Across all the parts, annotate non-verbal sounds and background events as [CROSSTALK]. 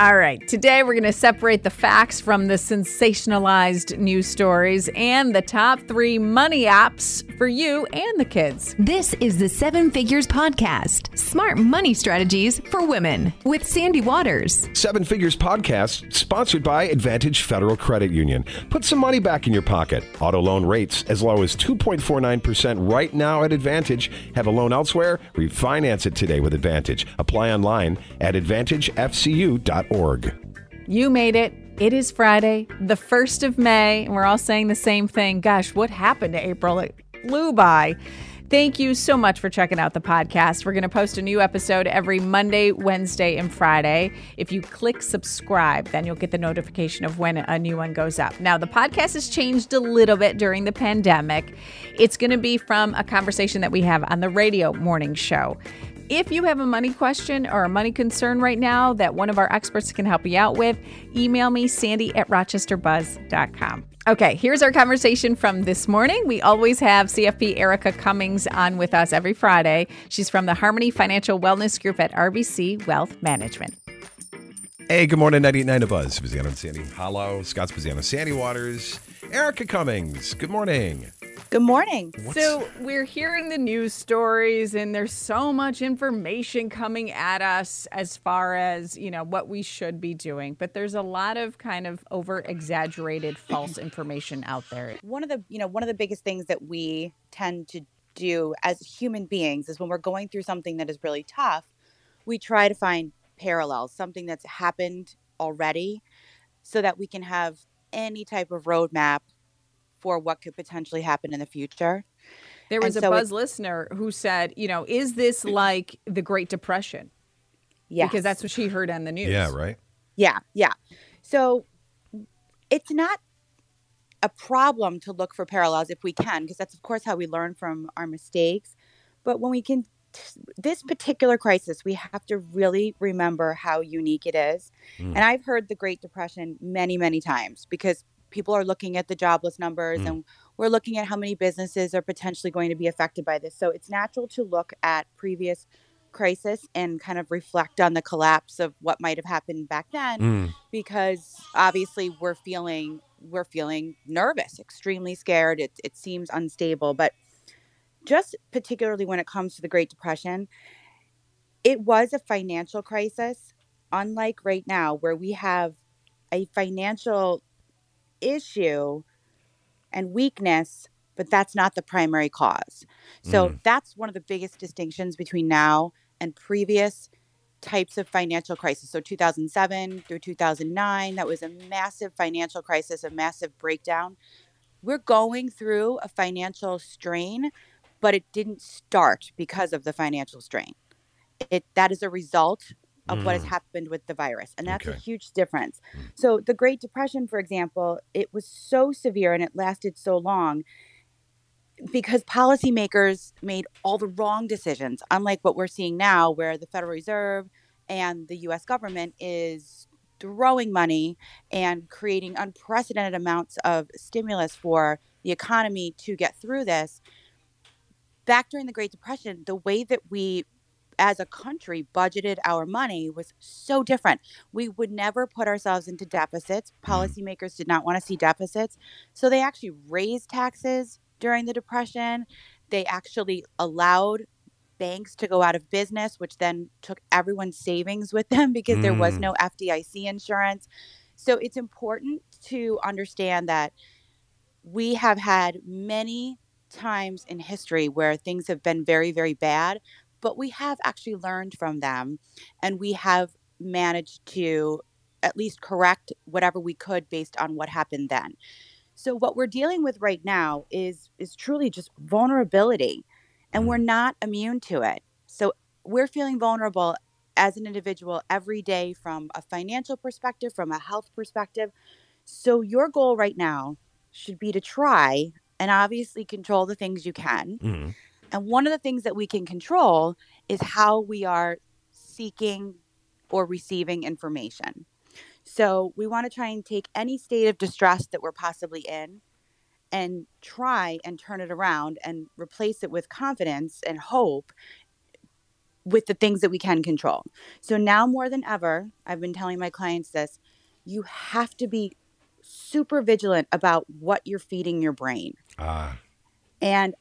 All right, today we're going to separate the facts from the sensationalized news stories and the top three money apps for you and the kids. This is the Seven Figures Podcast Smart Money Strategies for Women with Sandy Waters. Seven Figures Podcast, sponsored by Advantage Federal Credit Union. Put some money back in your pocket. Auto loan rates as low as 2.49% right now at Advantage. Have a loan elsewhere? Refinance it today with Advantage. Apply online at AdvantageFCU.org org. You made it. It is Friday, the 1st of May, and we're all saying the same thing. Gosh, what happened to April? It flew by. Thank you so much for checking out the podcast. We're going to post a new episode every Monday, Wednesday, and Friday. If you click subscribe, then you'll get the notification of when a new one goes up. Now, the podcast has changed a little bit during the pandemic. It's going to be from a conversation that we have on the radio morning show. If you have a money question or a money concern right now that one of our experts can help you out with, email me, sandy at rochesterbuzz.com. Okay, here's our conversation from this morning. We always have CFP Erica Cummings on with us every Friday. She's from the Harmony Financial Wellness Group at RBC Wealth Management. Hey, good morning, 98.9 Buzz. Spezzano and Sandy Hollow, Scott's Spezzano, Sandy Waters, Erica Cummings. Good morning. Good morning. What's... So, we're hearing the news stories, and there's so much information coming at us as far as, you know, what we should be doing. But there's a lot of kind of over exaggerated false information out there. One of the, you know, one of the biggest things that we tend to do as human beings is when we're going through something that is really tough, we try to find parallels, something that's happened already, so that we can have any type of roadmap for what could potentially happen in the future. There was and a so Buzz listener who said, you know, is this like the Great Depression? Yeah. Because that's what she heard on the news. Yeah, right. Yeah, yeah. So it's not a problem to look for parallels if we can, because that's, of course, how we learn from our mistakes. But when we can, this particular crisis, we have to really remember how unique it is. Mm. And I've heard the Great Depression many, many times because people are looking at the jobless numbers mm. and we're looking at how many businesses are potentially going to be affected by this. So it's natural to look at previous crisis and kind of reflect on the collapse of what might have happened back then mm. because obviously we're feeling we're feeling nervous, extremely scared. It it seems unstable, but just particularly when it comes to the Great Depression, it was a financial crisis unlike right now where we have a financial issue and weakness, but that's not the primary cause. So mm. that's one of the biggest distinctions between now and previous types of financial crisis. So 2007 through 2009, that was a massive financial crisis, a massive breakdown. We're going through a financial strain, but it didn't start because of the financial strain. It that is a result of mm. what has mm. happened with the virus. And that's okay. a huge difference. Mm. So, the Great Depression, for example, it was so severe and it lasted so long because policymakers made all the wrong decisions, unlike what we're seeing now, where the Federal Reserve and the US government is throwing money and creating unprecedented amounts of stimulus for the economy to get through this. Back during the Great Depression, the way that we as a country budgeted our money was so different. We would never put ourselves into deficits. Mm-hmm. Policymakers did not want to see deficits. So they actually raised taxes during the Depression. They actually allowed banks to go out of business, which then took everyone's savings with them [LAUGHS] because mm. there was mm. no FDIC insurance. So it's important to understand that we have had many times in history where things have been very, very bad, but we have actually learned from them and we have managed to at least correct whatever we could based on what happened then. So what we're dealing with right now is is truly just vulnerability and we're mm-hmm. not immune to it. So we're feeling vulnerable as an individual every day from a financial perspective, from a health perspective. So your goal right now should be to try and obviously control the things you can. Mm-hmm and one of the things that we can control is how we are seeking or receiving information. So we want to try and take any state of distress that we're possibly in and try and turn it around and replace it with confidence and hope with the things that we can control. So now more than ever, I've been telling my clients this, you have to be super vigilant about what you're feeding your brain. Ah, And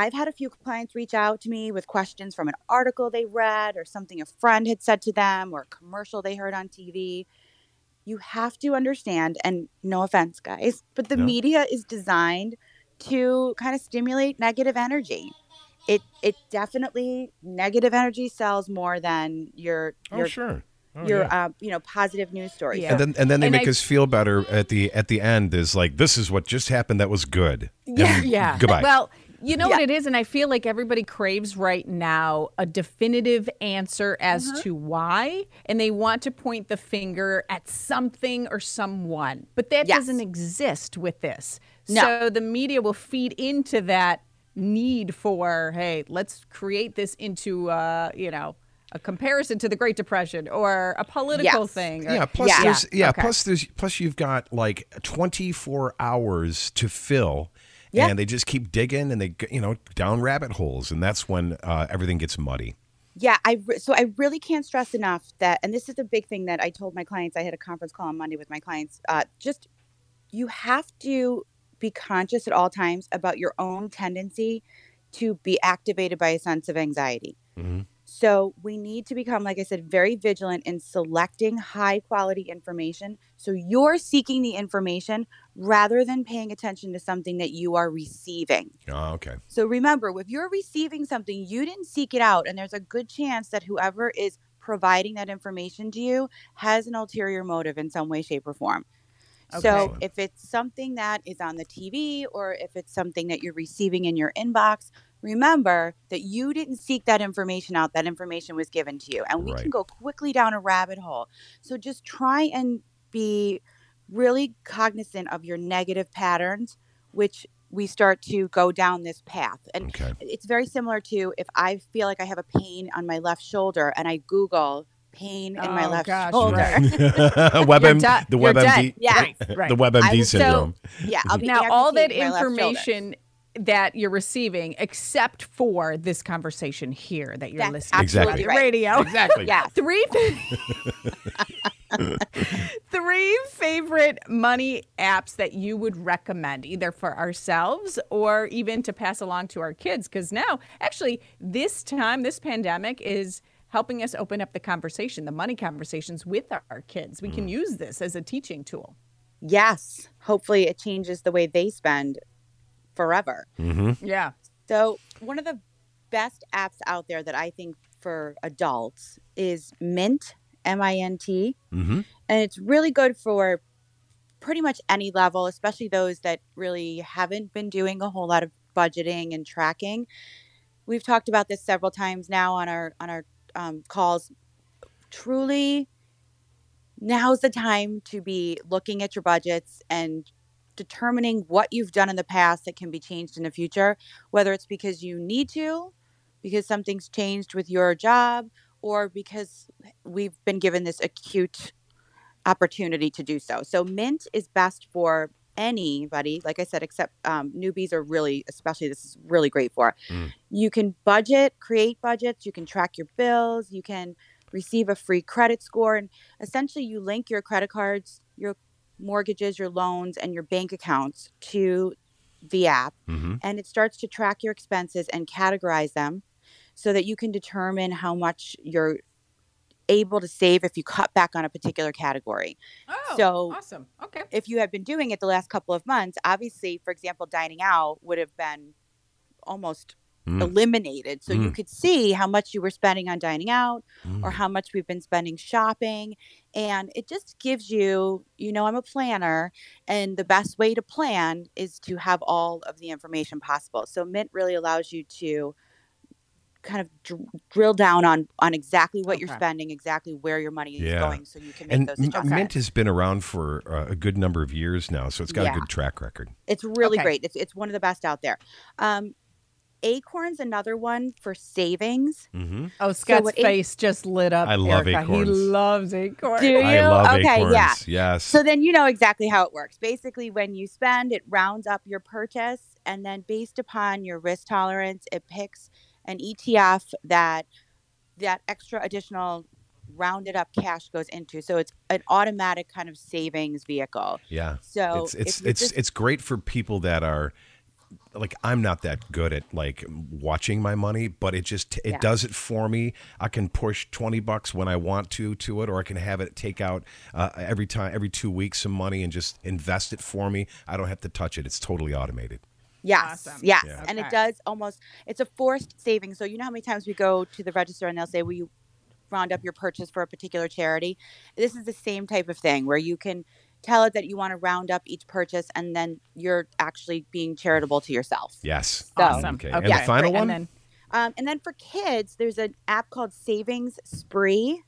I've had a few clients reach out to me with questions from an article they read or something a friend had said to them or a commercial they heard on TV. You have to understand, and no offense, guys, but the No. media is designed to kind of stimulate negative energy. It it definitely negative energy sells more than your oh your sure. Oh, your yeah. uh, you know positive news stories. Yeah. And then and then they And make I- us feel better at the at the end is like this is what just happened that was good. Yeah, And [LAUGHS] yeah. Goodbye. Well, you know Yeah. what it is, and I feel like everybody craves right now a definitive answer as Mm-hmm. to why, and they want to point the finger at something or someone, but that Yes. doesn't exist with this. No. So the media will feed into that need for, hey, let's create this into, uh, you know. A comparison to the Great Depression or a political Yes. thing. or- yeah, plus Yeah. there's yeah, Okay. plus there's plus you've got like 24 hours to fill. Yeah. And they just keep digging and they you know down rabbit holes and that's when uh, everything gets muddy. Yeah, I re- so I really can't stress enough that, and this is the big thing that I told my clients. I had a conference call on Monday with my clients. Uh, just you have to be conscious at all times about your own tendency to be activated by a sense of anxiety. So we need to become, like I said, very vigilant in selecting high quality information. So you're seeking the information rather than paying attention to something that you are receiving. Oh, okay. So remember, if you're receiving something, you didn't seek it out, and there's a good chance that whoever is providing that information to you has an ulterior motive in some way, shape, or form. Okay. So if it's something that is on the TV or if it's something that you're receiving in your inbox, remember that you didn't seek that information out. That information was given to you. And we Right. can go quickly down a rabbit hole. So just try and be really cognizant of your negative patterns, which we start to go down this path. And Okay. it's very similar to if I feel like I have a pain on my left shoulder and I Google pain in my Oh, left gosh, shoulder. right. [LAUGHS] [LAUGHS] WebM, dead. the WebMD. Yeah. Right, right. the WebMD I so- syndrome. Yeah, I'll be now all that amputating my left information that you're receiving except for this conversation here that you're That's listening Exactly. to absolutely on right. the radio exactly. [LAUGHS] Yeah. three [LAUGHS] three favorite money apps that you would recommend either for ourselves or even to pass along to our kids because now actually this time this pandemic is helping us open up the conversation the money conversations with our kids we can mm. use this as a teaching tool Yes. Hopefully it changes the way they spend forever. yeah So, one of the best apps out there that I think for adults is Mint, M I N T. Mm-hmm. And it's really good for pretty much any level, especially those that really haven't been doing a whole lot of budgeting and tracking. We've talked about this several times now on our on our um, calls. Truly, now's the time to be looking at your budgets and determining what you've done in the past that can be changed in the future, whether it's because you need to, because something's changed with your job, or because we've been given this acute opportunity to do so. So Mint is best for anybody, like I said, except um, newbies are really, especially this is really great for. Mm. You can budget, create budgets, you can track your bills, you can receive a free credit score, and essentially you link your credit cards, your mortgages, your loans, and your bank accounts to the app, Mm-hmm. and it starts to track your expenses and categorize them so that you can determine how much you're able to save if you cut back on a particular category. oh So- awesome okay If you have been doing it the last couple of months, obviously, for example, dining out would have been almost Mm. eliminated. So you Mm. could see how much you were spending on dining out or Mm. how much we've been spending shopping. And it just gives you, you know, I'm a planner, and the best way to plan is to have all of the information possible. So Mint really allows you to kind of dr- drill down on on exactly what you're spending, exactly where your money is Yeah. going, so you can make And those M- adjustments. Mint has been around for uh, a good number of years now, so it's got Yeah. a good track record. It's really Okay. great. It's it's one of the best out there. Um, Acorn's another one for savings. Mm-hmm. Oh, Scott's what it- face just lit up. I love Erica. He loves acorns. Do I you? love Okay, acorns. yeah. Yes. So then you know exactly how it works. Basically, when you spend, it rounds up your purchase, and then based upon your risk tolerance, it picks an ETF that that extra additional rounded up cash goes into. So it's an automatic kind of savings vehicle. Yeah. So it's it's it's just- it's great for people that are like I'm not that good at like watching my money, but it just it Yeah. does it for me. I can push 20 bucks when I want to to it or I can have it take out uh, every time every 2 weeks some money and just invest it for me. I don't have to touch it. It's totally automated. Yes, Awesome. yes, Yeah. and it does almost. It's a forced saving. So you know how many times we go to the register and they'll say, "Will you round up your purchase for a particular charity?" This is the same type of thing where you can tell it that you want to round up each purchase, and then you're actually being charitable to yourself. Yes. So- Awesome. Okay. Okay. And the final great. one? And then, Um, and then for kids, there's an app called Savings Spree,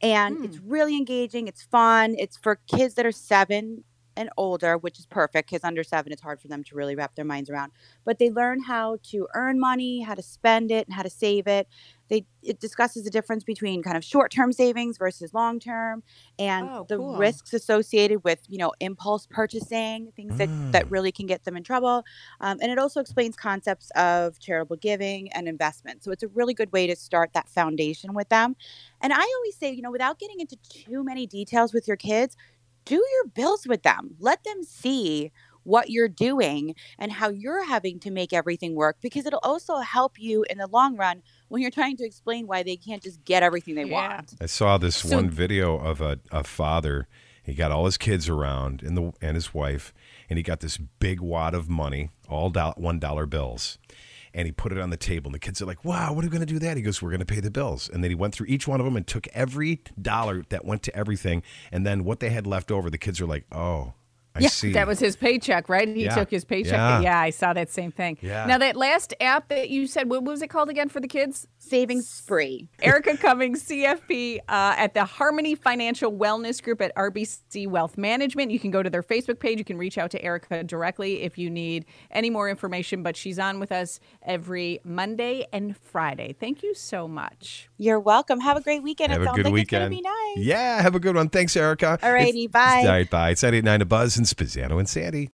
and Hmm. it's really engaging. It's fun. It's for kids that are seven and older, which is perfect because under seven, it's hard for them to really wrap their minds around. But they learn how to earn money, how to spend it, and how to save it. They it discusses the difference between kind of short-term savings versus long-term, and Oh, the cool. risks associated with you know impulse purchasing, things that that really can get them in trouble. Um, and it also explains concepts of charitable giving and investment. So it's a really good way to start that foundation with them. And I always say, you know, without getting into too many details with your kids, do your bills with them. Let them see what you're doing and how you're having to make everything work because it'll also help you in the long run when you're trying to explain why they can't just get everything they Yeah. want. I saw this So- one video of a, a father. He got all his kids around and the and his wife, and he got this big wad of money, all do, one dollar bills, and he put it on the table. And the kids are like, "Wow, what are we going to do that?" He goes, "We're going to pay the bills." And then he went through each one of them and took every dollar that went to everything, and then what they had left over, the kids are like, "Oh, I see." That was his paycheck, right? He Yeah. took his paycheck. Yeah. Yeah. I saw that same thing. Yeah. Now that last app that you said, what was it called again for the kids? Savings spree. Erica Cummings, CFP uh, at the Harmony Financial Wellness Group at RBC Wealth Management. You can go to their Facebook page. You can reach out to Erica directly if you need any more information. But she's on with us every Monday and Friday. Thank you so much. You're welcome. Have a great weekend. Have it a good like weekend. it's going to be nice. Yeah, have a good one. Thanks, Erica. Alrighty, It's- bye. All right, bye. It's 889 to Buzz and Spezzano and Sandy.